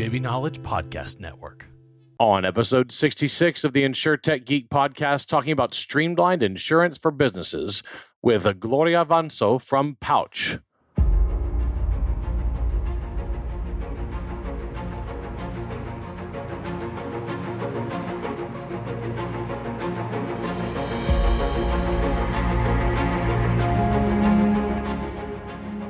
JB Knowledge Podcast Network. On episode 66 of the InsurTech Geek podcast, talking about streamlined insurance for businesses with Gloria Vanso from Pouch.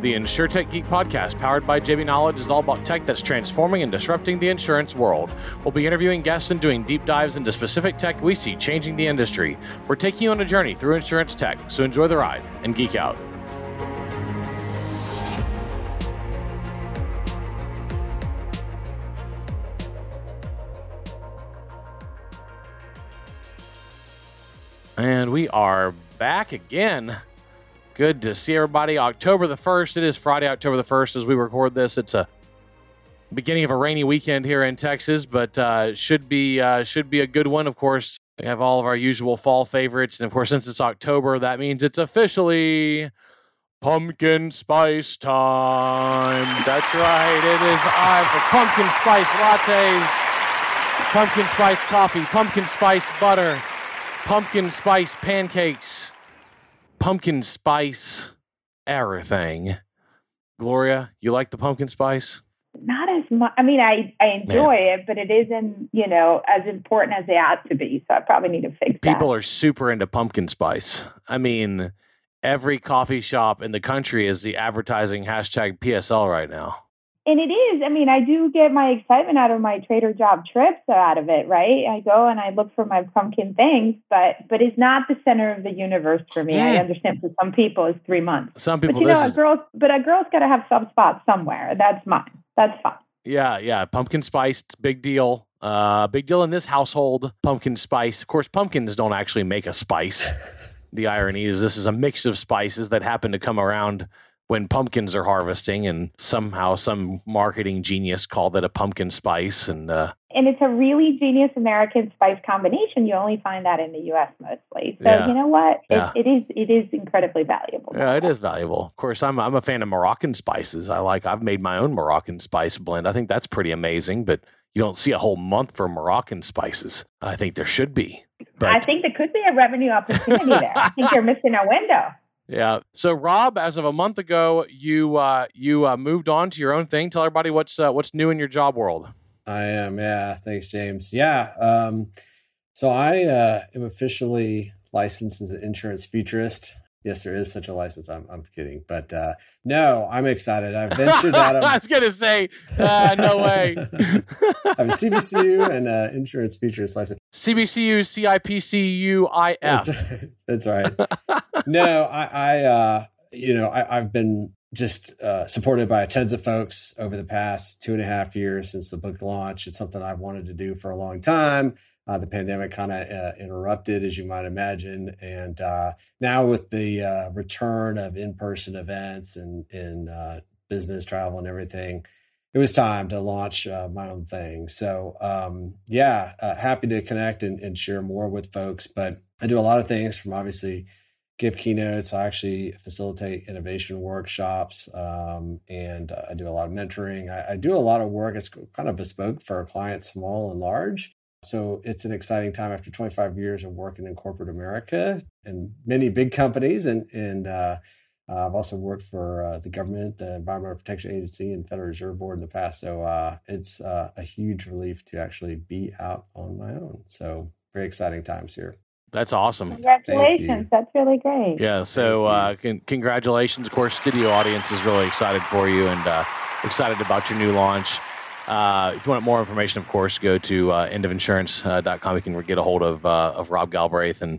The InsurTech Geek podcast, powered by JB Knowledge, is all about tech that's transforming and disrupting the insurance world. We'll be interviewing guests and doing deep dives into specific tech we see changing the industry. We're taking you on a journey through insurance tech, so enjoy the ride and geek out. And we are back again. Good to see everybody. October the 1st. It is Friday, October the 1st as we record this. It's a beginning of a rainy weekend here in Texas, but uh, should be uh, should be a good one. Of course, we have all of our usual fall favorites, and of course, since it's October, that means it's officially pumpkin spice time. That's right. It is time for pumpkin spice lattes, pumpkin spice coffee, pumpkin spice butter, pumpkin spice pancakes pumpkin spice everything. Gloria, you like the pumpkin spice? Not as much. I mean, I, I enjoy Man. it, but it isn't, you know, as important as it ought to be. So I probably need to fix People that. People are super into pumpkin spice. I mean, every coffee shop in the country is the advertising hashtag PSL right now and it is. I mean, I do get my excitement out of my Trader Joe's trips out of it, right? I go and I look for my pumpkin things, but but it's not the center of the universe for me. I understand for some people it's three months. Some people, but you know, a girl, but a girl's got to have some spot somewhere. That's mine. That's fine. Yeah, yeah. Pumpkin spice, big deal. Uh, big deal in this household. Pumpkin spice. Of course, pumpkins don't actually make a spice. the irony is this is a mix of spices that happen to come around when pumpkins are harvesting, and somehow some marketing genius called it a pumpkin spice, and uh, and it's a really genius American spice combination. You only find that in the U.S. mostly. So yeah. you know what? It, yeah. it is it is incredibly valuable. Yeah, it is valuable. Of course, I'm I'm a fan of Moroccan spices. I like I've made my own Moroccan spice blend. I think that's pretty amazing, but you don't see a whole month for Moroccan spices. I think there should be. But I think there could be a revenue opportunity there. I think you're missing a window. Yeah. So Rob, as of a month ago, you uh, you uh, moved on to your own thing. Tell everybody what's uh, what's new in your job world. I am. Yeah. Thanks, James. Yeah. Um, so I uh, am officially licensed as an insurance futurist. Yes, there is such a license. I'm, I'm kidding, but uh, no, I'm excited. I've ventured out of. I was gonna say, uh, no way. I have a CPCU and uh, insurance futurist license. CPCU, CIPCUIF. That's right. no, I, I uh, you know, I, have been just uh, supported by tons of folks over the past two and a half years since the book launch. It's something I've wanted to do for a long time. Uh, the pandemic kind of uh, interrupted, as you might imagine, and uh, now with the uh, return of in-person events and, and uh, business travel and everything, it was time to launch uh, my own thing. So, um, yeah, happy to connect and, and, share more with folks. But I do a lot of things from obviously give keynotes. I actually facilitate innovation workshops, um, and I do a lot of mentoring. I, I do a lot of work. It's kind of bespoke for clients, small and large. So it's an exciting time after 25 years of working in corporate America and many big companies. And, and uh, uh, I've also worked for uh, the government, the Environmental Protection Agency, and Federal Reserve Board in the past. So uh, it's uh, a huge relief to actually be out on my own. So very exciting times here. That's awesome. Congratulations. That's really great. Yeah. So, uh, con- congratulations. Of course, studio audience is really excited for you and uh, excited about your new launch. Uh, if you want more information, of course, go to uh, endofinsurance.com. You can get a hold of uh, of Rob Galbraith and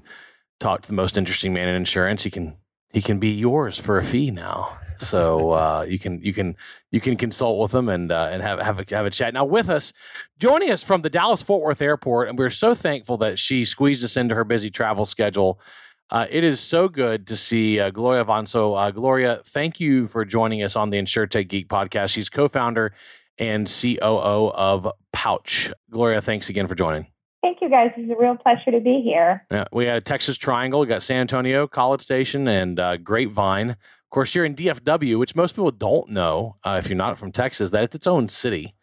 talk to the most interesting man in insurance. He can he can be yours for a fee now. So uh, you can you can you can consult with him and uh, and have have a, have a chat. Now with us, joining us from the Dallas Fort Worth Airport, and we're so thankful that she squeezed us into her busy travel schedule. Uh, it is so good to see uh, Gloria Vanso. Uh, Gloria, thank you for joining us on the InsurTech Geek podcast. She's co-founder and COO of Pouch. Gloria, thanks again for joining. Thank you, guys. It's a real pleasure to be here. Yeah, we had a Texas Triangle. We got San Antonio, College Station, and uh, Grapevine. Of course, you're in DFW, which most people don't know uh, if you're not from Texas, that it's its own city.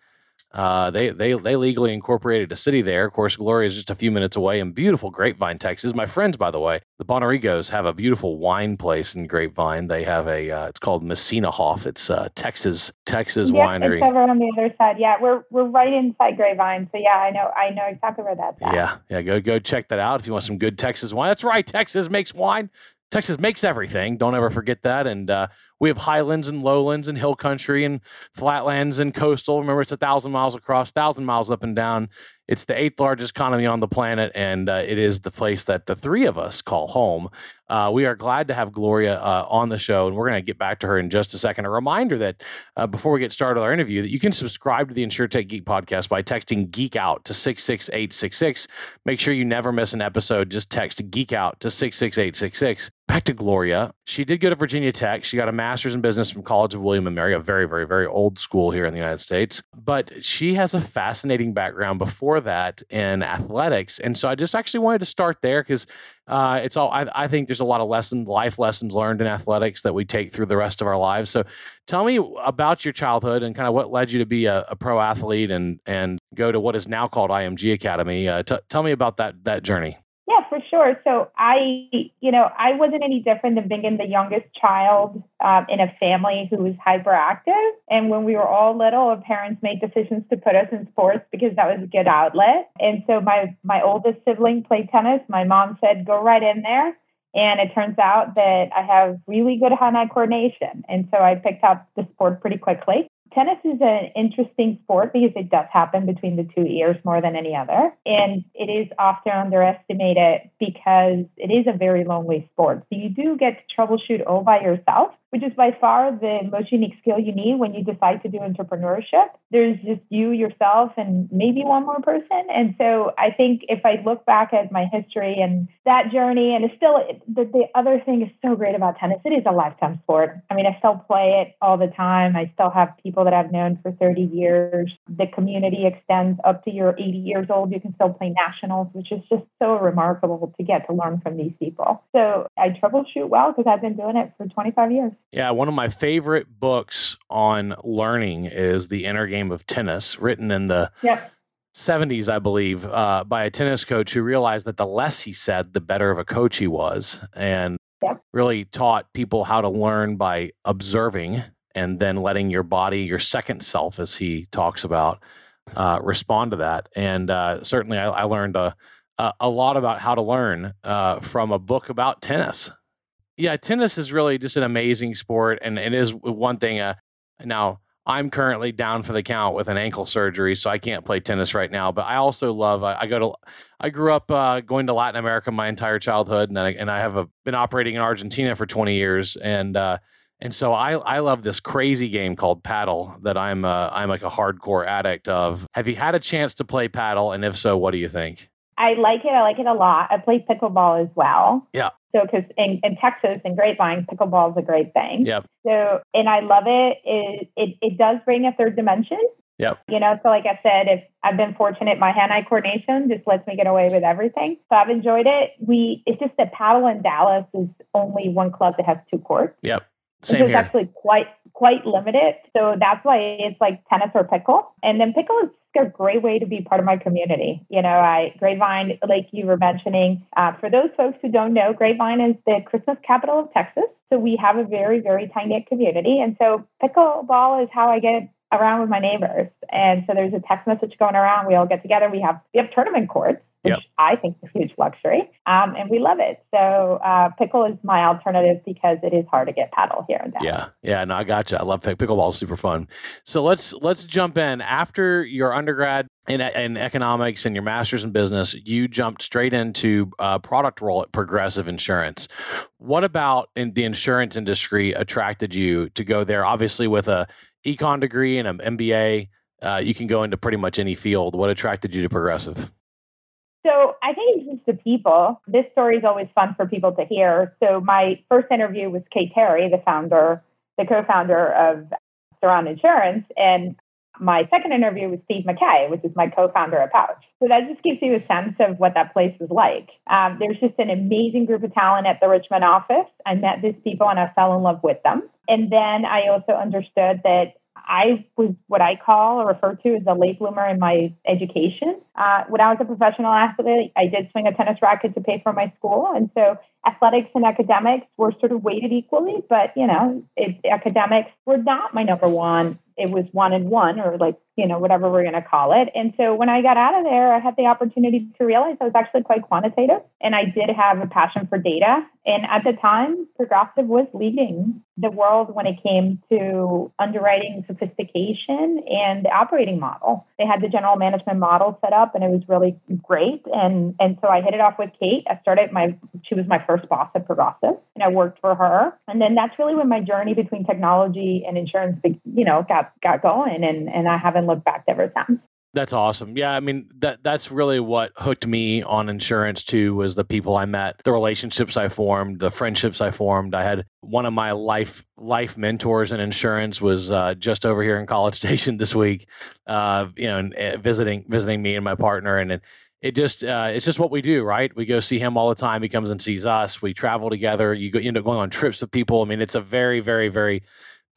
Uh, they they they legally incorporated a city there. Of course, Gloria is just a few minutes away in beautiful Grapevine, Texas. My friends, by the way, the Bonarrigos have a beautiful wine place in Grapevine. They have a uh, it's called Messina Hof. It's uh, Texas Texas yep, winery. It's over on the other side. Yeah, we're we're right inside Grapevine. So yeah, I know I know exactly where that's at. Yeah, yeah. Go go check that out if you want some good Texas wine. That's right, Texas makes wine. Texas makes everything. Don't ever forget that. And uh, we have highlands and lowlands and hill country and flatlands and coastal. Remember, it's a thousand miles across, thousand miles up and down. It's the eighth largest economy on the planet, and uh, it is the place that the three of us call home. Uh, we are glad to have Gloria uh, on the show, and we're going to get back to her in just a second. A reminder that uh, before we get started with our interview, that you can subscribe to the InsurTech Geek podcast by texting Geek Out to six six eight six six. Make sure you never miss an episode. Just text Geek Out to six six eight six six. Back to Gloria. She did go to Virginia Tech. She got a master's in business from College of William and Mary, a very, very, very old school here in the United States. But she has a fascinating background before that in athletics, and so I just actually wanted to start there because uh, it's all. I, I, think there's a lot of lessons, life lessons learned in athletics that we take through the rest of our lives. So, tell me about your childhood and kind of what led you to be a, a pro athlete and and go to what is now called IMG Academy. Uh, t- tell me about that that journey. Yeah, for sure. So I, you know, I wasn't any different than being the youngest child um, in a family who was hyperactive. And when we were all little, our parents made decisions to put us in sports because that was a good outlet. And so my my oldest sibling played tennis. My mom said, "Go right in there." And it turns out that I have really good hand-eye coordination. And so I picked up the sport pretty quickly tennis is an interesting sport because it does happen between the two ears more than any other. And it is often underestimated because it is a very lonely sport. So you do get to troubleshoot all by yourself which is by far the most unique skill you need when you decide to do entrepreneurship. There's just you, yourself, and maybe one more person. And so I think if I look back at my history and that journey, and it's still the, the other thing is so great about tennis, it is a lifetime sport. I mean, I still play it all the time. I still have people that I've known for 30 years. The community extends up to you're 80 years old. You can still play nationals, which is just so remarkable to get to learn from these people. So I troubleshoot well because I've been doing it for 25 years. Yeah, one of my favorite books on learning is The Inner Game of Tennis, written in the yep. 70s, I believe, uh, by a tennis coach who realized that the less he said, the better of a coach he was, and yep. really taught people how to learn by observing and then letting your body, your second self, as he talks about, uh, respond to that. And uh, certainly, I, I learned a, a, lot about how to learn uh, from a book about tennis yeah, tennis is really just an amazing sport, and it is one thing. Uh, now, I'm currently down for the count with an ankle surgery, so I can't play tennis right now. But I also love. I, I go to. I grew up uh, going to Latin America my entire childhood, and I, and I have a, been operating in Argentina for 20 years, and uh, and so I I love this crazy game called paddle that I'm uh, I'm like a hardcore addict of. Have you had a chance to play paddle, and if so, what do you think? I like it. I like it a lot. I play pickleball as well. Yeah. So, because in, in Texas and Grapevine, pickleball is a great thing. Yep. So, and I love it. It, it, it does bring a third dimension. Yep. You know, so like I said, if I've been fortunate, my hand-eye coordination just lets me get away with everything. So I've enjoyed it. We, it's just that paddle in Dallas is only one club that has two courts. Yep. Same is here. actually quite quite limited. So that's why it's like tennis or pickle. And then pickle is a great way to be part of my community. You know, I Grapevine, like you were mentioning, uh, for those folks who don't know, Grapevine is the Christmas capital of Texas. So we have a very, very tight knit community. And so pickleball is how I get around with my neighbors. And so there's a text message going around. We all get together. We have we have tournament courts which yep. I think is a huge luxury. Um, and we love it. So uh, pickle is my alternative because it is hard to get paddle here in Dallas. Yeah, yeah, no, I got you. I love pick- pickleball; super fun. So let's let's jump in after your undergrad in, in economics and your master's in business. You jumped straight into a product role at Progressive Insurance. What about in the insurance industry attracted you to go there? Obviously, with a econ degree and an MBA. Uh, you can go into pretty much any field. What attracted you to Progressive? So I think it's just the people. This story is always fun for people to hear. So my first interview was Kate Terry, the founder, the co-founder of Surround Insurance, and my second interview was Steve McKay, which is my co-founder at Pouch. So that just gives you a sense of what that place is like. Um, there's just an amazing group of talent at the Richmond office. I met these people and I fell in love with them. And then I also understood that I was what I call or refer to as a late bloomer in my education. Uh, when I was a professional athlete, I did swing a tennis racket to pay for my school. And so athletics and academics were sort of weighted equally, but you know, it, academics were not my number one. It was one and one, or like you know, whatever we're going to call it. And so when I got out of there, I had the opportunity to realize I was actually quite quantitative, and I did have a passion for data. And at the time, Progressive was leading the world when it came to underwriting sophistication and the operating model. They had the general management model set up, and it was really great. And and so I hit it off with Kate. I started my she was my first boss at Progressive, and I worked for her. And then that's really when my journey between technology and insurance, you know, got got going. And and I haven't looked back ever since. That's awesome. Yeah, I mean that that's really what hooked me on insurance too was the people I met, the relationships I formed, the friendships I formed. I had one of my life life mentors in insurance was uh, just over here in College Station this week, uh, you know, and, uh, visiting visiting me and my partner, and it, it just uh, it's just what we do, right? We go see him all the time. He comes and sees us. We travel together. You go, you end up going on trips with people. I mean, it's a very, very, very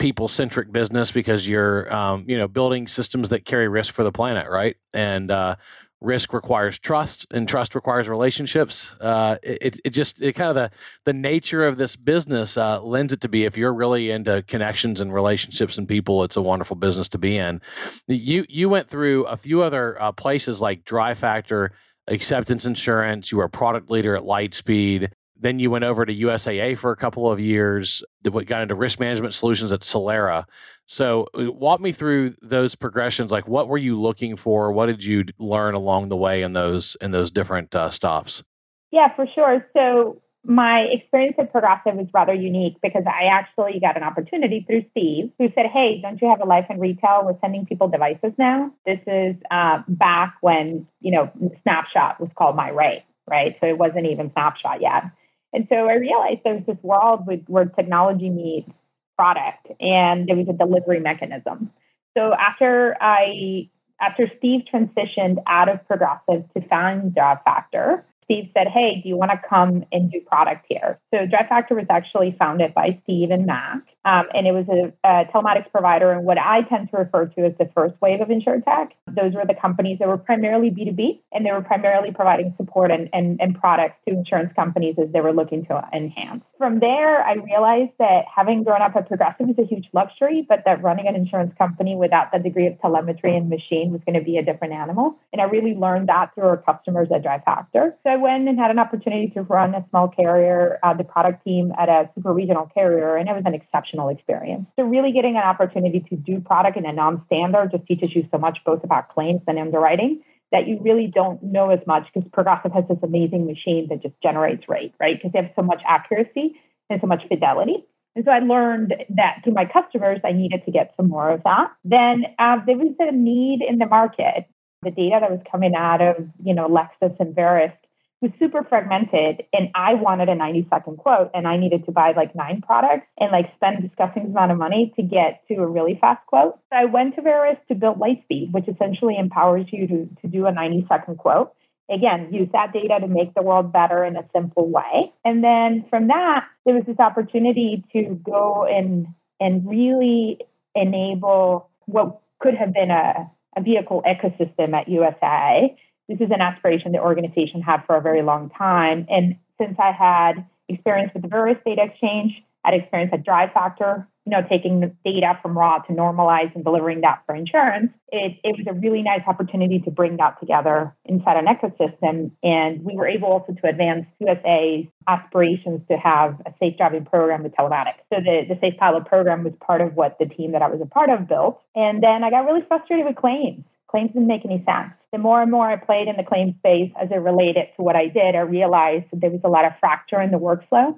people centric business because you're um, you know building systems that carry risk for the planet right? And uh, risk requires trust and trust requires relationships. Uh, it, it just it kind of the the nature of this business uh, lends it to be if you're really into connections and relationships and people it's a wonderful business to be in. You you went through a few other uh, places like Drive Factor acceptance insurance you were a product leader at lightspeed then you went over to USAA for a couple of years, got into risk management solutions at Solera. So, uh, walk me through those progressions. Like, what were you looking for? What did you learn along the way in those in those different uh, stops? Yeah, for sure. So, my experience at Progressive was rather unique because I actually got an opportunity through Steve, who said, "Hey, don't you have a life in retail? We're sending people devices now. This is uh, back when you know Snapshot was called My Rate, right? So it wasn't even Snapshot yet." And so I realized there was this world with, where technology meets product and there was a delivery mechanism. So after I after Steve transitioned out of Progressive to found Drive Factor, Steve said, Hey, do you want to come and do product here? So Drive Factor was actually founded by Steve and Mac, um, and it was a, a, telematics provider and what I tend to refer to as the first wave of insurtech. Those were the companies that were primarily B2B, and they were primarily providing support and, and, and products to insurance companies as they were looking to enhance. From there, I realized that having grown up at Progressive is a huge luxury, but that running an insurance company without the degree of telemetry and machine was going to be a different animal. And I really learned that through our customers at Drive Factor. So I went and had an opportunity to run a small carrier, uh, the product team at a super regional carrier, and it was an exceptional experience. So, really getting an opportunity to do product in a non standard just teaches you so much, both about claims and underwriting. That you really don't know as much because Progressive has this amazing machine that just generates rate, right? Because they have so much accuracy and so much fidelity. And so I learned that through my customers, I needed to get some more of that. Then uh, there was a need in the market. The data that was coming out of, you know, Lexis and Verisk was super fragmented and I wanted a 90 second quote and I needed to buy like nine products and like spend a disgusting amount of money to get to a really fast quote. So I went to Verisk to build Lightspeed, which essentially empowers you to, to do a 90 second quote. Again, use that data to make the world better in a simple way. And then from that, there was this opportunity to go and and really enable what could have been a, a vehicle ecosystem at USAA this is an aspiration the organization had for a very long time. And since I had experience with the Verisk Data Exchange, I had experience at Drive Factor, you know, taking the data from raw to normalize and delivering that for insurance, it, it was a really nice opportunity to bring that together inside an ecosystem. And we were able also to advance USAA's aspirations to have a safe driving program with telematics. So the, the Safe Pilot program was part of what the team that I was a part of built. And then I got really frustrated with claims. Claims didn't make any sense the more and more I played in the claim space as it related to what I did, I realized that there was a lot of fracture in the workflow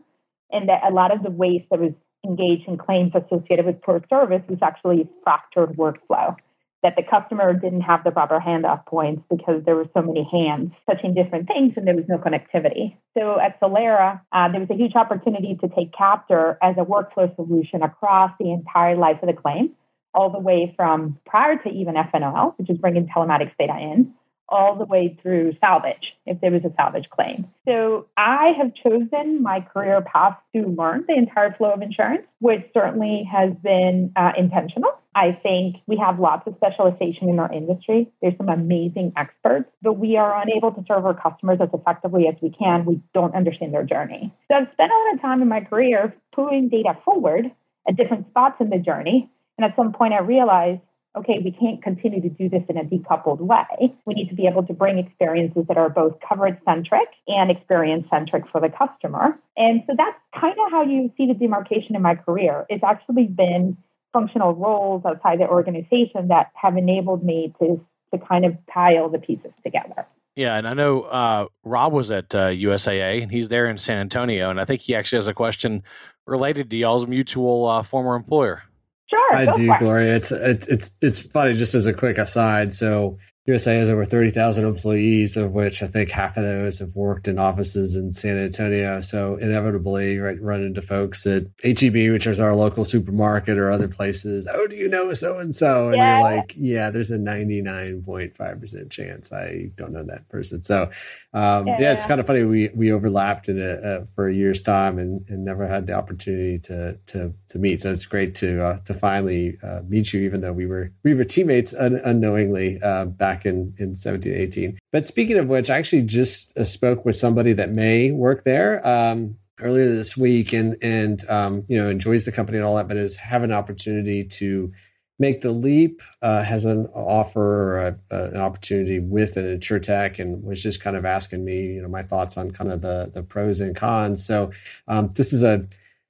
and that a lot of the waste that was engaged in claims associated with poor service was actually fractured workflow. That the customer didn't have the proper handoff points because there were so many hands touching different things and there was no connectivity. So at Solera, uh, there was a huge opportunity to take Qapter as a workflow solution across the entire life of the claim all the way from prior to even FNOL, which is bringing telematics data in, all the way through salvage, if there was a salvage claim. So I have chosen my career path to learn the entire flow of insurance, which certainly has been uh, intentional. I think we have lots of specialization in our industry. There's some amazing experts, but we are unable to serve our customers as effectively as we can. We don't understand their journey. So I've spent a lot of time in my career pulling data forward at different spots in the journey. And at some point, I realized okay, we can't continue to do this in a decoupled way. We need to be able to bring experiences that are both coverage centric and experience centric for the customer. And so that's kind of how you see the demarcation in my career. It's actually been functional roles outside the organization that have enabled me to, to kind of tie all the pieces together. Yeah, and I know uh, Rob was at uh, USAA, and he's there in San Antonio, and I think he actually has a question related to y'all's mutual uh, former employer. Sure. I do, Gloria. It's it's it's it's funny. Just as a quick aside, so USAA has over 30,000 employees, of which I think half of those have worked in offices in San Antonio. So inevitably, right, run into folks at HEB, which is our local supermarket, or other places. Oh, do you know so and so? And you're like, yeah, there's a 99.5% chance I don't know that person. So um, yeah. yeah. it's kind of funny. We we overlapped in a, uh, for a year's time and, and never had the opportunity to to to meet. So it's great to uh, to finally uh, meet you, even though we were we were teammates un- unknowingly uh, back in in 17, 18. But speaking of which, I actually just uh, spoke with somebody that may work there. Um, earlier this week and and um, you know enjoys the company and all that but has have an opportunity to make the leap uh, has an offer a, a, an opportunity with an insurtech and was just kind of asking me you know my thoughts on kind of the the pros and cons so um, this is a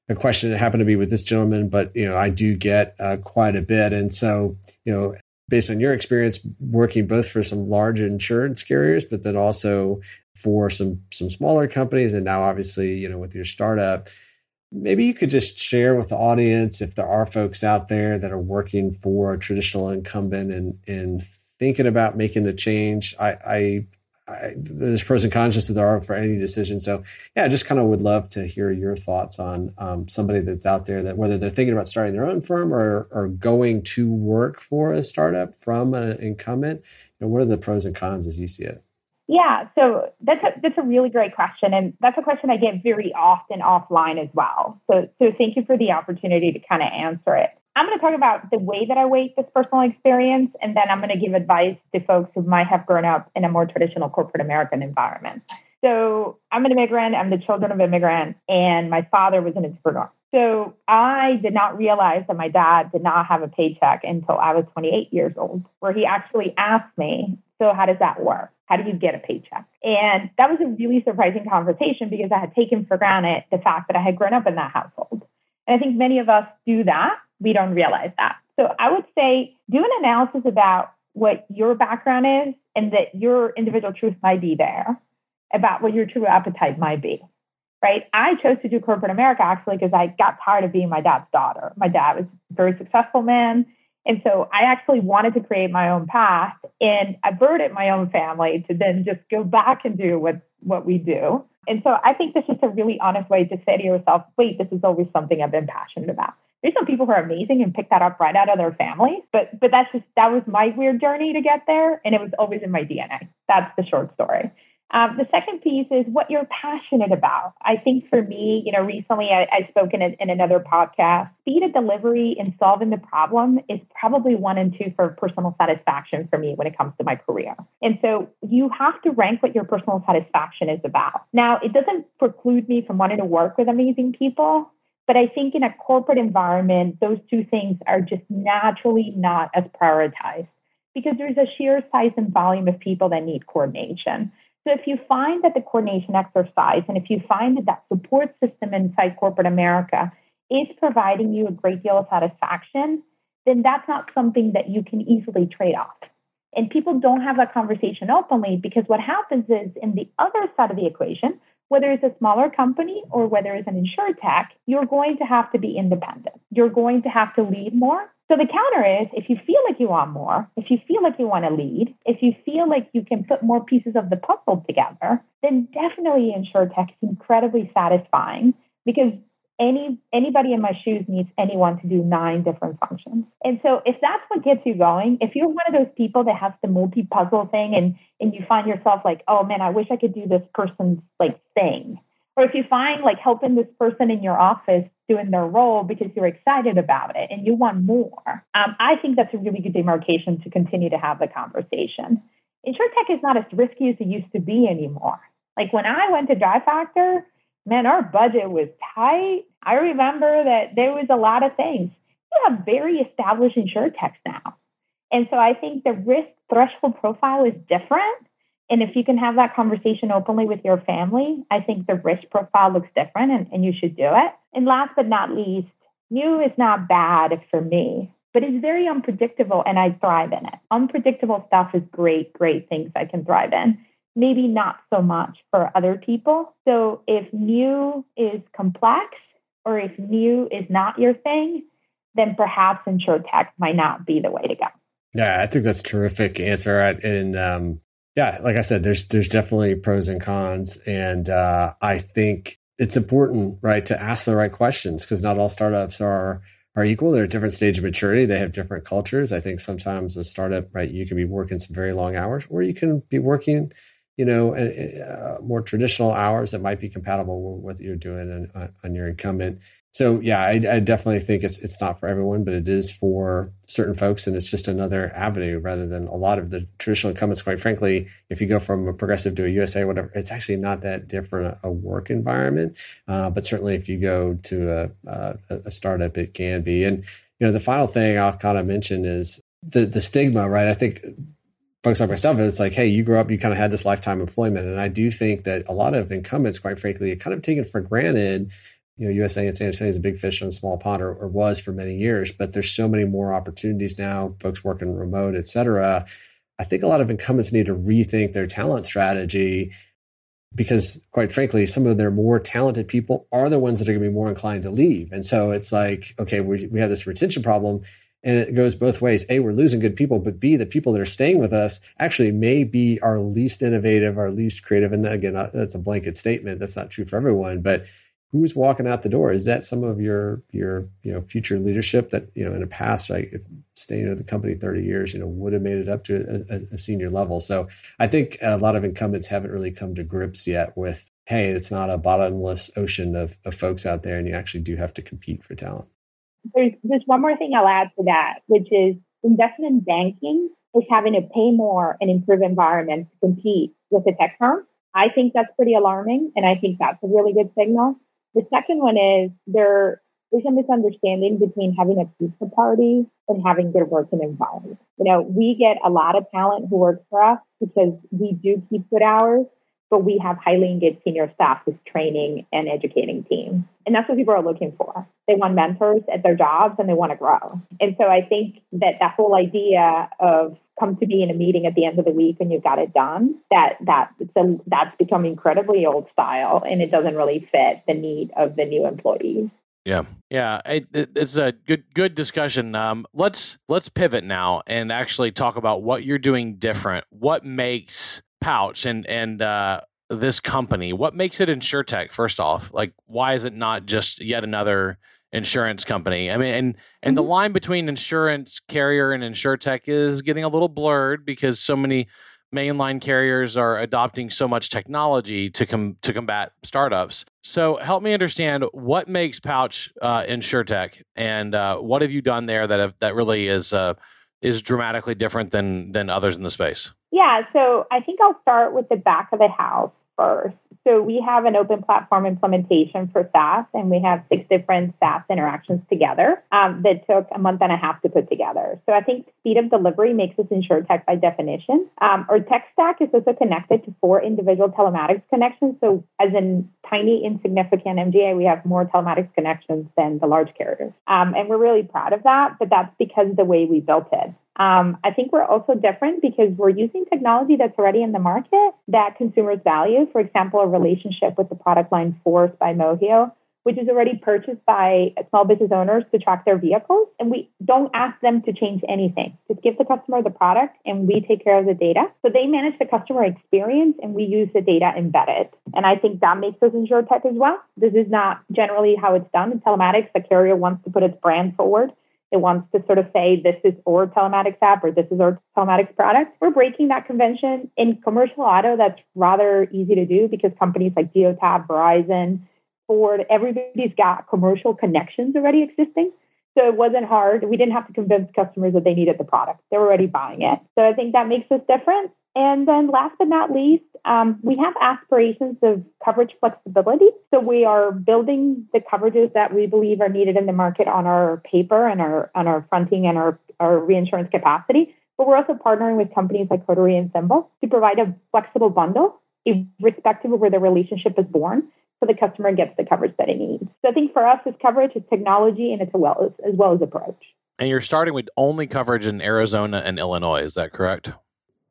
a question that happened to be with this gentleman but you know i do get uh, quite a bit and so you know based on your experience working both for some large insurance carriers but then also for some some smaller companies and now obviously you know with your startup maybe you could just share with the audience if there are folks out there that are working for a traditional incumbent and and thinking about making the change. I, I, I there's pros and cons just there are for any decision. So yeah, I just kind of would love to hear your thoughts on um, somebody that's out there that whether they're thinking about starting their own firm or or going to work for a startup from an incumbent. You know, what are the pros and cons as you see it? Yeah, so that's a, that's a really great question, and that's a question I get very often offline as well. So so thank you for the opportunity to kind of answer it. I'm going to talk about the way that I weight this personal experience, and then I'm going to give advice to folks who might have grown up in a more traditional corporate American environment. So I'm an immigrant. I'm the children of immigrants, and my father was an entrepreneur. So I did not realize that my dad did not have a paycheck until I was 28 years old, where he actually asked me, "So how does that work?" How do you get a paycheck? And that was a really surprising conversation because I had taken for granted the fact that I had grown up in that household. And I think many of us do that. We don't realize that. So I would say do an analysis about what your background is and that your individual truth might be there about what your true appetite might be. Right. I chose to do corporate America actually because I got tired of being my dad's daughter. My dad was a very successful man. And so I actually wanted to create my own path and averted my own family to then just go back and do what, what we do. And so I think this is a really honest way to say to yourself, wait, this is always something I've been passionate about. There's some people who are amazing and pick that up right out of their family, but but that's just that was my weird journey to get there. And it was always in my DNA. That's the short story. Um, the second piece is what you're passionate about. I think for me, you know, recently I, I spoke in, a, in another podcast. Speed of delivery and solving the problem is probably one and two for personal satisfaction for me when it comes to my career. And so you have to rank what your personal satisfaction is about. Now, it doesn't preclude me from wanting to work with amazing people. But I think in a corporate environment, those two things are just naturally not as prioritized because there's a sheer size and volume of people that need coordination. So if you find that the coordination exercise and if you find that that support system inside corporate America is providing you a great deal of satisfaction, then that's not something that you can easily trade off. And people don't have that conversation openly because what happens is in the other side of the equation, whether it's a smaller company or whether it's an insurtech, you're going to have to be independent. You're going to have to lead more. So the counter is if you feel like you want more, if you feel like you want to lead, if you feel like you can put more pieces of the puzzle together, then definitely insurtech is incredibly satisfying because any anybody in my shoes needs anyone to do nine different functions. And so if that's what gets you going, if you're one of those people that has the multi-puzzle thing and and you find yourself like, oh man, I wish I could do this person's like thing. Or if you find like helping this person in your office doing their role because you're excited about it and you want more. Um, I think that's a really good demarcation to continue to have the conversation. Insurtech is not as risky as it used to be anymore. Like when I went to Drive Factor, man, our budget was tight. I remember that there was a lot of things. You have very established insurtechs now. And so I think the risk threshold profile is different. And if you can have that conversation openly with your family, I think the risk profile looks different and, and you should do it. And last but not least, new is not bad for me, but it's very unpredictable and I thrive in it. Unpredictable stuff is great, great things I can thrive in. Maybe not so much for other people. So if new is complex or if new is not your thing, then perhaps insurtech might not be the way to go. Yeah, I think that's a terrific answer. And um, yeah, like I said, there's there's definitely pros and cons, and uh, I think it's important, right, to ask the right questions because not all startups are are equal. They're at different stage of maturity. They have different cultures. I think sometimes a startup, right, you can be working some very long hours, or you can be working, you know, uh, more traditional hours that might be compatible with what you're doing on, on your incumbent so yeah, I, I, definitely think it's it's not for everyone, but it is for certain folks, and it's just another avenue rather than a lot of the traditional incumbents. Quite frankly, if you go from a progressive to a USAA, whatever, it's actually not that different a, a work environment. Uh, but certainly, if you go to a, a, a startup, it can be. And you know, the final thing I'll kind of mention is the the stigma, right? I think folks like myself, it's like, hey, you grew up, you kind of had this lifetime employment, and I do think that a lot of incumbents, quite frankly, are kind of taken for granted you know, USAA and San Antonio is a big fish in a small pond, or, or, was for many years. But there's so many more opportunities now. Folks working remote, et cetera. I think a lot of incumbents need to rethink their talent strategy because, quite frankly, some of their more talented people are the ones that are going to be more inclined to leave. And so it's like, okay, we we have this retention problem, and it goes both ways. A, we're losing good people, but B, the people that are staying with us actually may be our least innovative, our least creative. And again, uh, that's a blanket statement. That's not true for everyone, but who's walking out the door? Is that some of your your you know future leadership that you know in the past, like if staying at the company thirty years, you know would have made it up to a, a, senior level? So I think a lot of incumbents haven't really come to grips yet with hey, it's not a bottomless ocean of, of folks out there, and you actually do have to compete for talent. There's just one more thing I'll add to that, which is investment banking is having to pay more and improve environments to compete with the tech firms. I think that's pretty alarming, and I think that's a really good signal. The second one is there is a misunderstanding between having a pizza party and having good working environment. You know, we get a lot of talent who works for us because we do keep good hours, but we have highly engaged senior staff with training and educating teams. And that's what people are looking for. They want mentors at their jobs and they want to grow. And so I think that that whole idea of come to me in a meeting at the end of the week and you've got it done, that that a, that's become incredibly old style and it doesn't really fit the need of the new employees. Yeah, yeah, it, it's a good good discussion. Um, let's let's pivot now and actually talk about what you're doing different. What makes Pouch and and uh, this company? What makes it InsurTech? First off, like why is it not just yet another insurance company? I mean, and and mm-hmm. the line between insurance carrier and InsurTech is getting a little blurred because so many mainline carriers are adopting so much technology to com- to combat startups. So help me understand what makes Pouch uh, InsurTech, and uh, what have you done there that have, that really is uh, is dramatically different than than others in the space? Yeah, so I think I'll start with the back of the house first. So we have an open platform implementation for SaaS, and we have six different SaaS interactions together um, that took a month and a half to put together. So I think speed of delivery makes us InsurTech by definition. Um, our tech stack is also connected to four individual telematics connections. So as in tiny, insignificant MGA, we have more telematics connections than the large carriers. Um, and we're really proud of that, but that's because the way we built it. Um, I think we're also different because we're using technology that's already in the market that consumers value. For example, a relationship with the product line Force by Mojio, which is already purchased by small business owners to track their vehicles. And we don't ask them to change anything. Just give the customer the product and we take care of the data. So they manage the customer experience and we use the data embedded. And I think that makes us InsurTech as well. This is not generally how it's done in telematics. The carrier wants to put its brand forward it wants to sort of say, this is our telematics app or this is our telematics product. We're breaking that convention. In commercial auto, that's rather easy to do because companies like Geotab, Verizon, Ford, everybody's got commercial connections already existing. So it wasn't hard. We didn't have to convince customers that they needed the product. They were already buying it. So I think that makes us different. And then last but not least, um, we have aspirations of coverage flexibility. So we are building the coverages that we believe are needed in the market on our paper and our on our fronting and our, our reinsurance capacity. But we're also partnering with companies like Coterie and Symbol to provide a flexible bundle, irrespective of where the relationship is born, so the customer gets the coverage that it needs. So I think for us, it's coverage, it's technology, and it's a well as, as well as approach. And you're starting with only coverage in Arizona and Illinois, is that correct?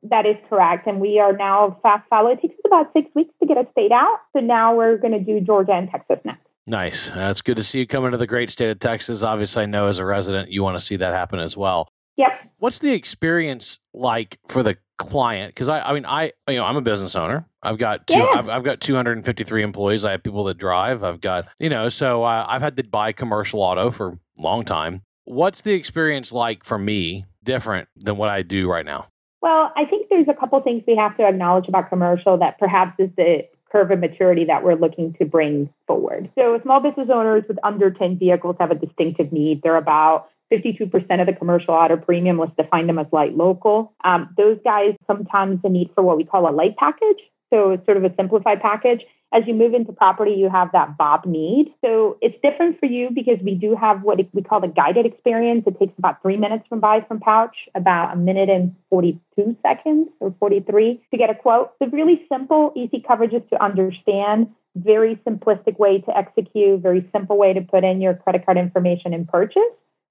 That is correct. And we are now fast follow. It takes us about six weeks to get a state out. So now we're going to do Georgia and Texas next. Nice. That's good to see you coming to the great state of Texas. Obviously, I know as a resident, you want to see that happen as well. Yep. What's the experience like for the client? Because I, I mean, I, you know, I'm a business owner. I've got two. Yeah. I've, I've got 253 employees. I have people that drive. I've got, you know, so uh, I've had to buy commercial auto for a long time. What's the experience like for me different than what I do right now? Well, I think there's a couple things we have to acknowledge about commercial that perhaps is the curve of maturity that we're looking to bring forward. So small business owners with under 10 vehicles have a distinctive need. They're about 52% of the commercial auto premium. Let's define them as light local. Um, those guys sometimes the need for what we call a light package. So it's sort of a simplified package. As you move into property, you have that BOP need. So it's different for you because we do have what we call the guided experience. It takes about three minutes from buy from pouch, about a minute and 42 seconds or 43 to get a quote. So really simple, easy coverages to understand, very simplistic way to execute, very simple way to put in your credit card information and purchase.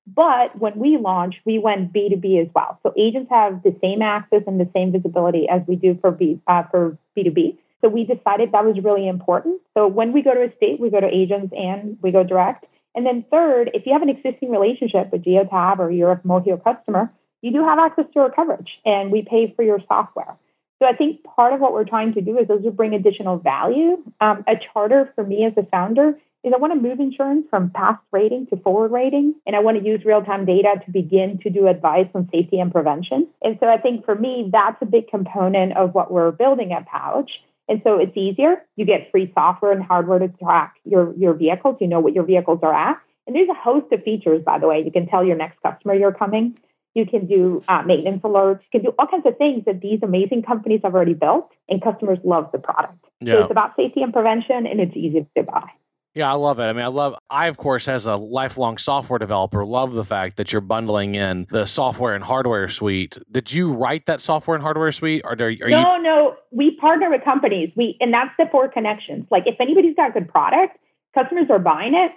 But when we launched, we went B2B as well. So agents have the same access and the same visibility as we do for B uh, for B2B. So we decided that was really important. So when we go to a state, we go to agents and we go direct. And then third, if you have an existing relationship with Geotab or you're a Mojio customer, you do have access to our coverage and we pay for your software. So I think part of what we're trying to do is those bring additional value. Um, a charter for me as a founder is I want to move insurance from past rating to forward rating, and I want to use real time data to begin to do advice on safety and prevention. And so I think for me, that's a big component of what we're building at Pouch. And so it's easier. You get free software and hardware to track your, your vehicles. You know what your vehicles are at. And there's a host of features, by the way. You can tell your next customer you're coming. You can do uh, maintenance alerts. You can do all kinds of things that these amazing companies have already built, and customers love the product. Yeah. So it's about safety and prevention, and it's easy to buy. Yeah, I love it. I mean, I love, I, of course, as a lifelong software developer, love the fact that you're bundling in the software and hardware suite. Did you write that software and hardware suite? Or are, are no, you? no. We partner with companies. We And that's the four connections. Like if anybody's got good product, customers are buying it.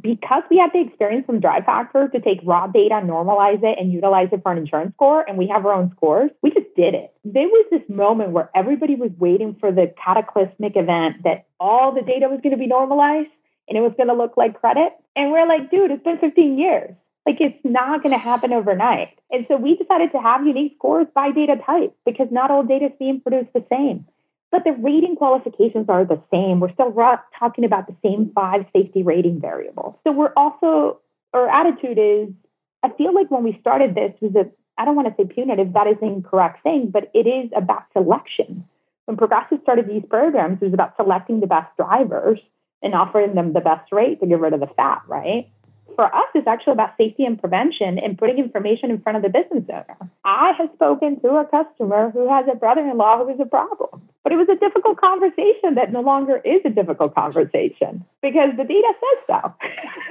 Because we have the experience from Drive Factor to take raw data, normalize it, and utilize it for an insurance score, and we have our own scores, we just did it. There was this moment where everybody was waiting for the cataclysmic event that all the data was going to be normalized and it was going to look like credit. And we're like, dude, it's been 15 years. Like it's not going to happen overnight. And so we decided to have unique scores by data type because not all data is being produced the same. But the rating qualifications are the same. We're still talking about the same five safety rating variables. So we're also, our attitude is, I feel like when we started this was a, I don't want to say punitive, that is the incorrect thing, but it is about selection. When Progressive started these programs, it was about selecting the best drivers and offering them the best rate to get rid of the fat, right? For us, it's actually about safety and prevention and putting information in front of the business owner. I have spoken to a customer who has a brother in law who is a problem, but it was a difficult conversation that no longer is a difficult conversation because the data says so.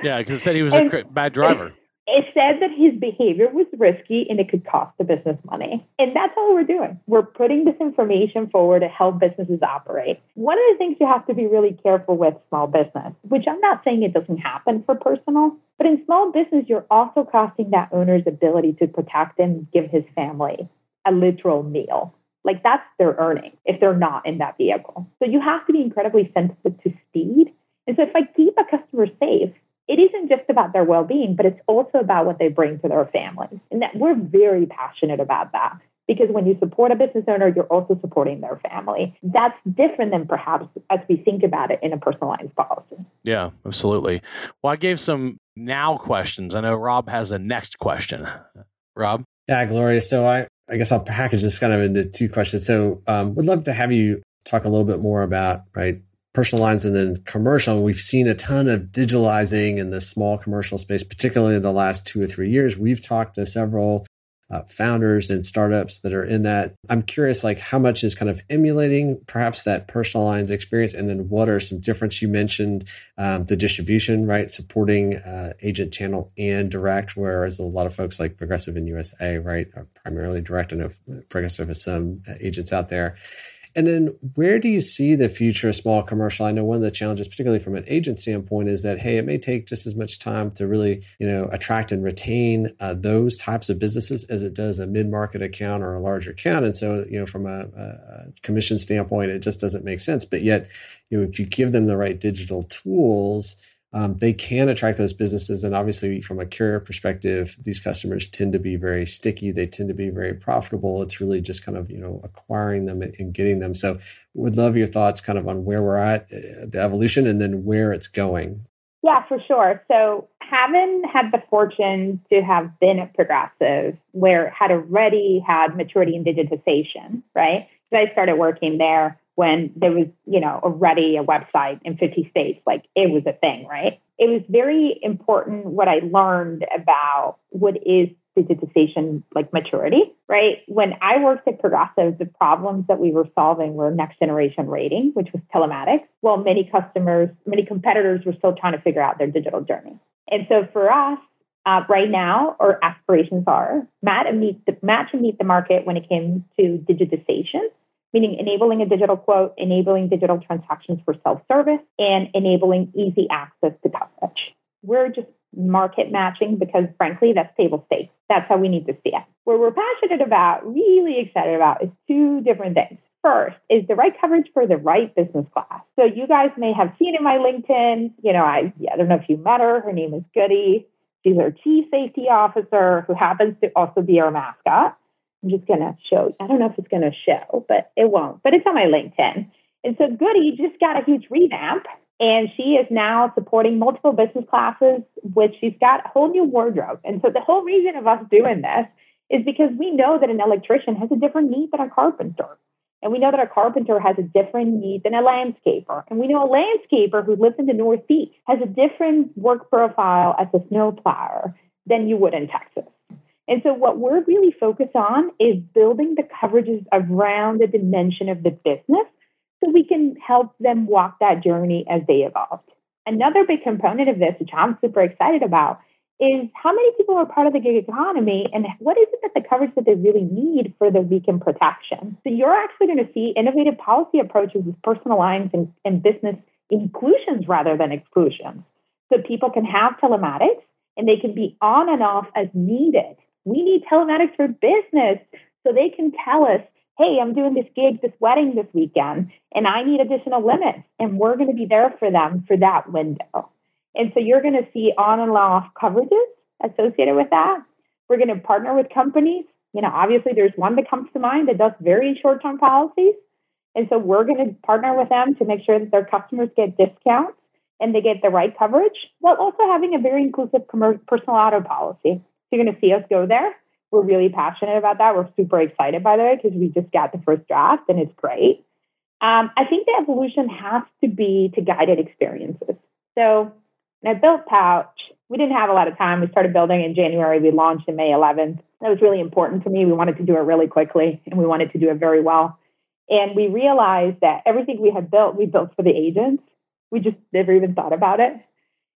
Yeah, because it said he was and, a bad driver it said that his behavior was risky and it could cost the business money. And that's all we're doing. We're putting this information forward to help businesses operate. One of the things you have to be really careful with small business, which I'm not saying it doesn't happen for personal, but in small business, you're also costing that owner's ability to protect and give his family a literal meal. Like that's their earning if they're not in that vehicle. So you have to be incredibly sensitive to speed. And so if I keep a customer safe, it isn't just about their well-being, but it's also about what they bring to their families. And that we're very passionate about that because when you support a business owner, you're also supporting their family. That's different than perhaps as we think about it in a personalized policy. Yeah, absolutely. Well, I gave some now questions. I know Rob has the next question. Rob? Yeah, Gloria. So I, I guess I'll package this kind of into two questions. So um, would love to have you talk a little bit more about, right, personal lines and then commercial. We've seen a ton of digitalizing in the small commercial space, particularly in the last two or three years. We've talked to several uh, founders and startups that are in that. I'm curious, like how much is kind of emulating perhaps that personal lines experience, and then what are some difference? You mentioned um, the distribution, right? Supporting uh, agent channel and direct, whereas a lot of folks like Progressive in USAA, right, are primarily direct. I know Progressive has some uh, agents out there. And then where do you see the future of small commercial? I know one of the challenges, particularly from an agent standpoint, is that, hey, it may take just as much time to really, you know, attract and retain uh, those types of businesses as it does a mid-market account or a larger account. And so, you know, from a, a commission standpoint, it just doesn't make sense. But yet, you know, if you give them the right digital tools, um, they can attract those businesses. And obviously, from a carrier perspective, these customers tend to be very sticky. They tend to be very profitable. It's really just kind of you know acquiring them and getting them. So, would love your thoughts kind of on where we're at, uh, the evolution, and then where it's going. Yeah, for sure. So, having had the fortune to have been at Progressive, where had already had maturity and digitization, right? So I started working there when there was, you know, already a website in 50 states. Like it was a thing, right? It was very important what I learned about what is digitization like maturity, right? When I worked at Progressive, the problems that we were solving were next generation rating, which was telematics, while many customers, many competitors were still trying to figure out their digital journey. And so for us, uh, right now, our aspirations are match and meet the match and meet the market when it came to digitization meaning enabling a digital quote, enabling digital transactions for self service, and enabling easy access to coverage. We're just market matching because, frankly, that's table stakes. That's how we need to see it. What we're passionate about, really excited about, is two different things. First is the right coverage for the right business class. So you guys may have seen in my LinkedIn, you know, I, I don't know if you met her. Her name is Goody. She's our chief safety officer who happens to also be our mascot. I'm just going to show. I don't know if it's going to show, but it won't. But it's on my LinkedIn. And so Goody just got a huge revamp, and she is now supporting multiple business classes, which she's got a whole new wardrobe. And so the whole reason of us doing this is because we know that an electrician has a different need than a carpenter. And we know that a carpenter has a different need than a landscaper. And we know a landscaper who lives in the Northeast has a different work profile as a snowplower than you would in Texas. And so, what we're really focused on is building the coverages around the dimension of the business so we can help them walk that journey as they evolve. Another big component of this, which I'm super excited about, is how many people are part of the gig economy and what is it that the coverage that they really need for the weekend protection. So you're actually going to see innovative policy approaches with personal lines and, and business inclusions rather than exclusions. So people can have telematics and they can be on and off as needed we need telematics for business so they can tell us, hey, I'm doing this gig, this wedding this weekend, and I need additional limits. And we're going to be there for them for that window. And so you're going to see on and off coverages associated with that. We're going to partner with companies. You know, obviously, there's one that comes to mind that does very short term policies. And so we're going to partner with them to make sure that their customers get discounts and they get the right coverage while also having a very inclusive commercial personal auto policy you're going to see us go there. We're really passionate about that. We're super excited, by the way, because we just got the first draft and it's great. Um, I think the evolution has to be to guided experiences. So I built Pouch, we didn't have a lot of time. We started building in January. We launched in May 11th. That was really important to me. We wanted to do it really quickly and we wanted to do it very well. And we realized that everything we had built, we built for the agents. We just never even thought about it.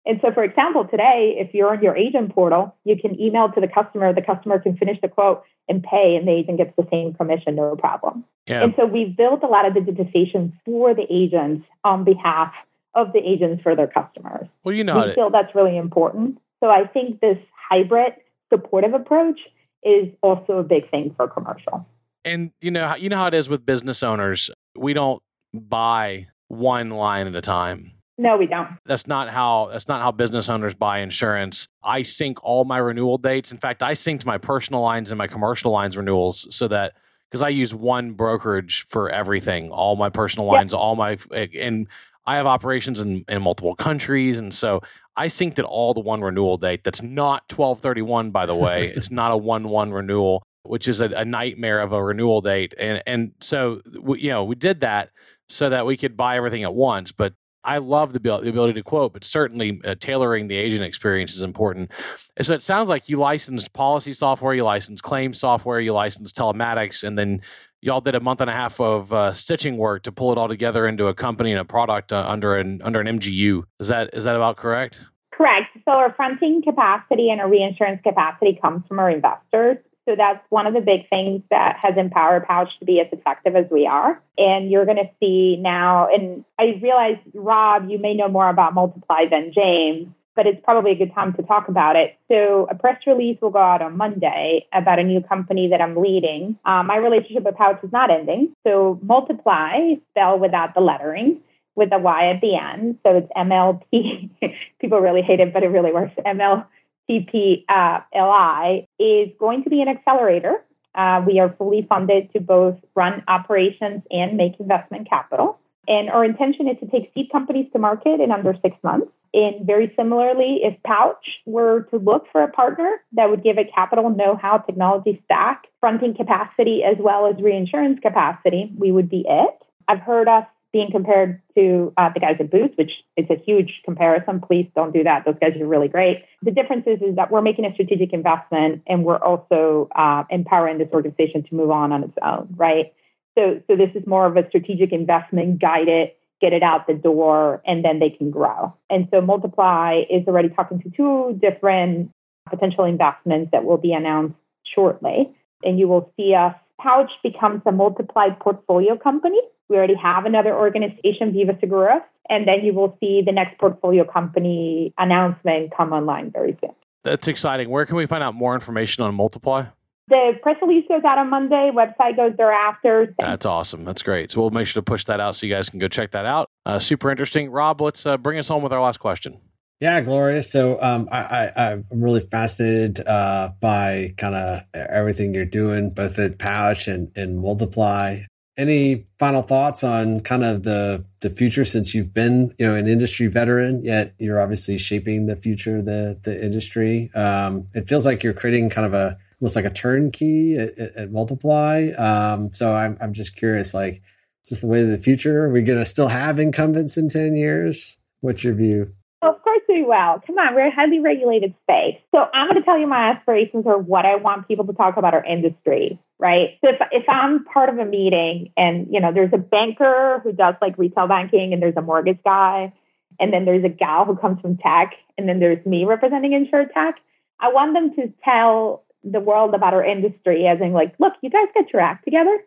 And so, for example, today, if you're on your agent portal, you can email to the customer, the customer can finish the quote and pay, and the agent gets the same commission, no problem. Yeah. And so, we've built a lot of digitization for the agents on behalf of the agents for their customers. Well, you know, we feel that's really important. So, I think this hybrid supportive approach is also a big thing for commercial. And you know, you know how it is with business owners. We don't buy one line at a time no, we don't. That's not how that's not how business owners buy insurance. I sync all my renewal dates. In fact, I synced my personal lines and my commercial lines renewals so that because I use one brokerage for everything, all my personal lines, yep. all my eh, and I have operations in, in multiple countries, and so I synced it all to one renewal date. That's not twelve thirty one, by the way. it's not a one one renewal, which is a, a, nightmare of a renewal date. And and so we, you know we did that so that we could buy everything at once. But I love the, the ability to quote, but certainly uh, tailoring the agent experience is important. And so it sounds like you licensed policy software, you licensed claim software, you licensed telematics, and then y'all did a month and a half of uh, stitching work to pull it all together into a company and a product uh, under an under an MGU. Is that is that about correct? Correct. So our fronting capacity and our reinsurance capacity comes from our investors. So that's one of the big things that has empowered Pouch to be as effective as we are. And you're going to see now, and I realize, Rob, you may know more about Multiply than James, but it's probably a good time to talk about it. So a press release will go out on Monday about a new company that I'm leading. Um, my relationship with Pouch is not ending. So Multiply, spell without the lettering, with a Y at the end. So it's MLP. People really hate it, but it really works. MLTPLI uh, is going to be an accelerator. Uh, we are fully funded to both run operations and make investment capital. And our intention is to take seed companies to market in under six months. And very similarly, if Pouch were to look for a partner that would give a capital know how technology stack, fronting capacity, as well as reinsurance capacity, we would be it. I've heard us being compared to uh, the guys at Boost, which is a huge comparison. Please don't do that. Those guys are really great. The difference is, is that we're making a strategic investment and we're also uh, empowering this organization to move on on its own, right? So, so this is more of a strategic investment, guide it, get it out the door, and then they can grow. And so Multiply is already talking to two different potential investments that will be announced shortly. And you will see us, Pouch becomes a multiplied portfolio company we already have another organization, Viva Seguros, and then you will see the next portfolio company announcement come online very soon. That's exciting. Where can we find out more information on Multiply? The press release goes out on Monday. Website goes thereafter. That's awesome. That's great. So we'll make sure to push that out so you guys can go check that out. Uh, super interesting. Rob, let's uh, bring us home with our last question. Yeah, Gloria. So um, I, I, am really fascinated uh, by kind of everything you're doing, both at Pouch and, and Multiply any final thoughts on kind of the the future since you've been you know an industry veteran yet you're obviously shaping the future of the the industry? Um, it feels like you're creating kind of a almost like a turnkey at, at multiply. Um, so I'm, I'm just curious like is this the way of the future? Are we going to still have incumbents in 10 years? What's your view? Of course we will. Come on, we're a highly regulated space. So I'm going to tell you my aspirations or what I want people to talk about our industry right? So if, if I'm part of a meeting and, you know, there's a banker who does like retail banking and there's a mortgage guy, and then there's a gal who comes from tech, and then there's me representing insure tech, I want them to tell the world about our industry as in like, look, you guys get your act together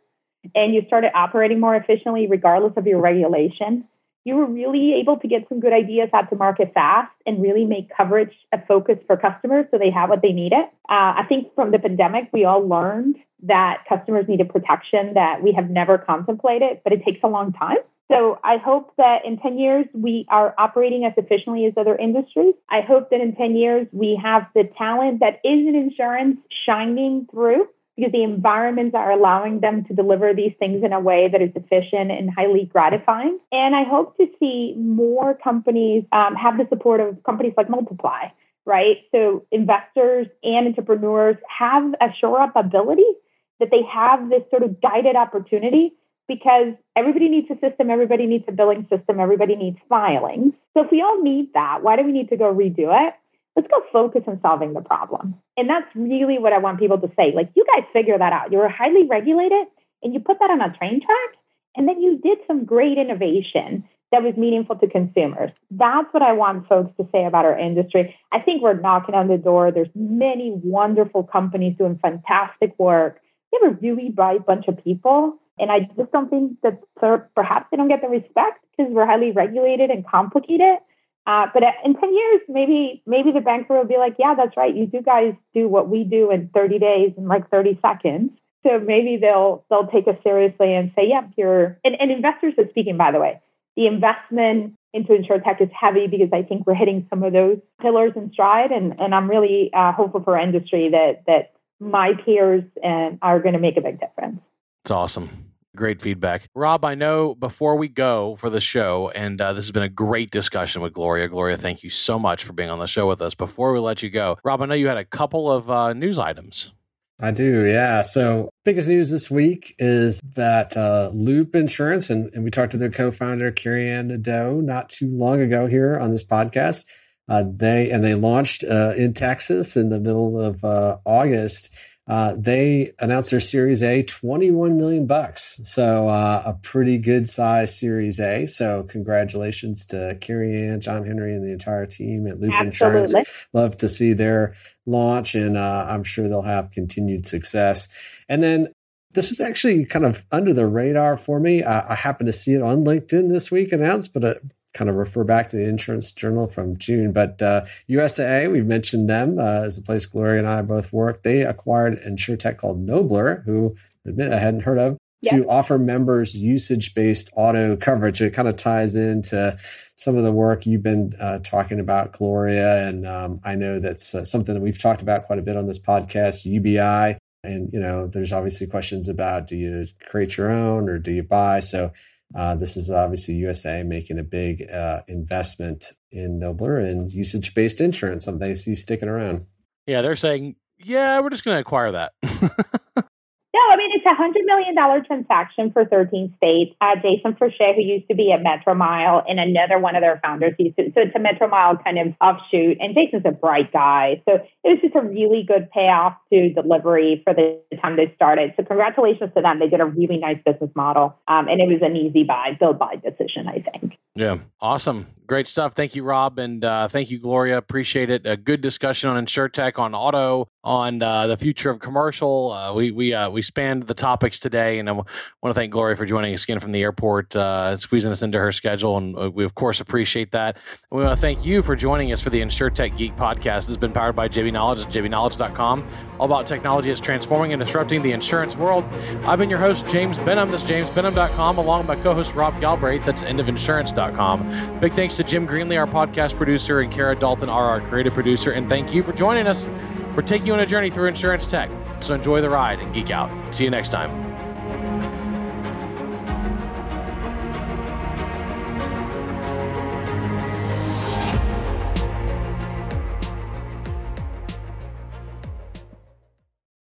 and you started operating more efficiently regardless of your regulation you were really able to get some good ideas out to market fast and really make coverage a focus for customers so they have what they needed. Uh, I think from the pandemic, we all learned that customers needed protection that we have never contemplated, but it takes a long time. So I hope that in 10 years, we are operating as efficiently as other industries. I hope that in 10 years, we have the talent that is in insurance shining through because the environments are allowing them to deliver these things in a way that is efficient and highly gratifying. And I hope to see more companies um, have the support of companies like Multiply, right? So investors and entrepreneurs have a shore up ability that they have this sort of guided opportunity because everybody needs a system, everybody needs a billing system, everybody needs filing. So if we all need that, why do we need to go redo it? Let's go focus on solving the problem. And that's really what I want people to say. Like, you guys figure that out. You're highly regulated and you put that on a train track, and then you did some great innovation that was meaningful to consumers. That's what I want folks to say about our industry. I think we're knocking on the door. There's many wonderful companies doing fantastic work. We have a really bright bunch of people. And I just don't think that perhaps they don't get the respect because we're highly regulated and complicated. Uh, but in 10 years, maybe maybe the banker will be like, yeah, that's right. You do guys do what we do in 30 days in like 30 seconds. So maybe they'll they'll take us seriously and say, yeah, you're and, and investors are speaking, by the way. The investment into insure tech is heavy because I think we're hitting some of those pillars in stride. And, and I'm really uh, hopeful for our industry that that my peers and are going to make a big difference. It's awesome. Great feedback. Rob, I know before we go for the show, and uh, this has been a great discussion with Gloria. Gloria, thank you so much for being on the show with us. Before we let you go, Rob, I know you had a couple of uh, news items. I do, yeah. So biggest news this week is that uh, Loop Insurance, and, and we talked to their co-founder Carrie Ann Nadeau not too long ago here on this podcast. Uh, they and they launched uh, in Texas in the middle of uh, August. Uh, they announced their Series A, 21 million bucks. So uh, a pretty good size Series A. So congratulations to Carrie Ann, John Henry, and the entire team at Loop Absolutely. Insurance. Love to see their launch, and uh, I'm sure they'll have continued success. And then this was actually kind of under the radar for me. I, I happened to see it on LinkedIn this week announced, but it kind of refer back to the Insurance Journal from June. But uh, USAA, we've mentioned them uh, as a place Gloria and I both work. They acquired an insurtech called Noblr, who admit I hadn't heard of, to offer members usage based auto coverage. It kind of ties into some of the work you've been uh, talking about, Gloria. And um, I know that's uh, something that we've talked about quite a bit on this podcast, UBI. And, you know, there's obviously questions about do you create your own or do you buy? So uh, this is obviously USAA making a big uh, investment in Noblr and usage based insurance, something they see sticking around. Yeah, they're saying, yeah, we're just going to acquire that. No, I mean, it's a $100 million transaction for 13 states. Uh, Jason Froche, who used to be at Metromile, and another one of their founders. Used to, so it's a Metromile kind of offshoot. And Jason's a bright guy. So it was just a really good payoff to delivery for the time they started. So congratulations to them. They did a really nice business model. Um, and it was an easy buy, build buy decision, I think. Yeah, awesome. Great stuff. Thank you, Rob. And uh, thank you, Gloria. Appreciate it. A good discussion on InsurTech, on auto, on uh, the future of commercial. Uh, we we uh, we spanned the topics today, and I want to thank Gloria for joining us again from the airport, uh, squeezing us into her schedule, and uh, we of course appreciate that. And we want to thank you for joining us for the InsurTech Geek podcast. This has been powered by JB Knowledge at jbknowledge.com, all about technology that's transforming and disrupting the insurance world. I've been your host, James Benham. This That's jamesbenham.com, along with my co-host Rob Galbraith. That's endofinsurance.com. Big thanks to Jim Greenley, our podcast producer, and Kara Dalton, our creative producer, and thank you for joining us. We're taking you on a journey through insurance tech. So enjoy the ride and geek out. See you next time.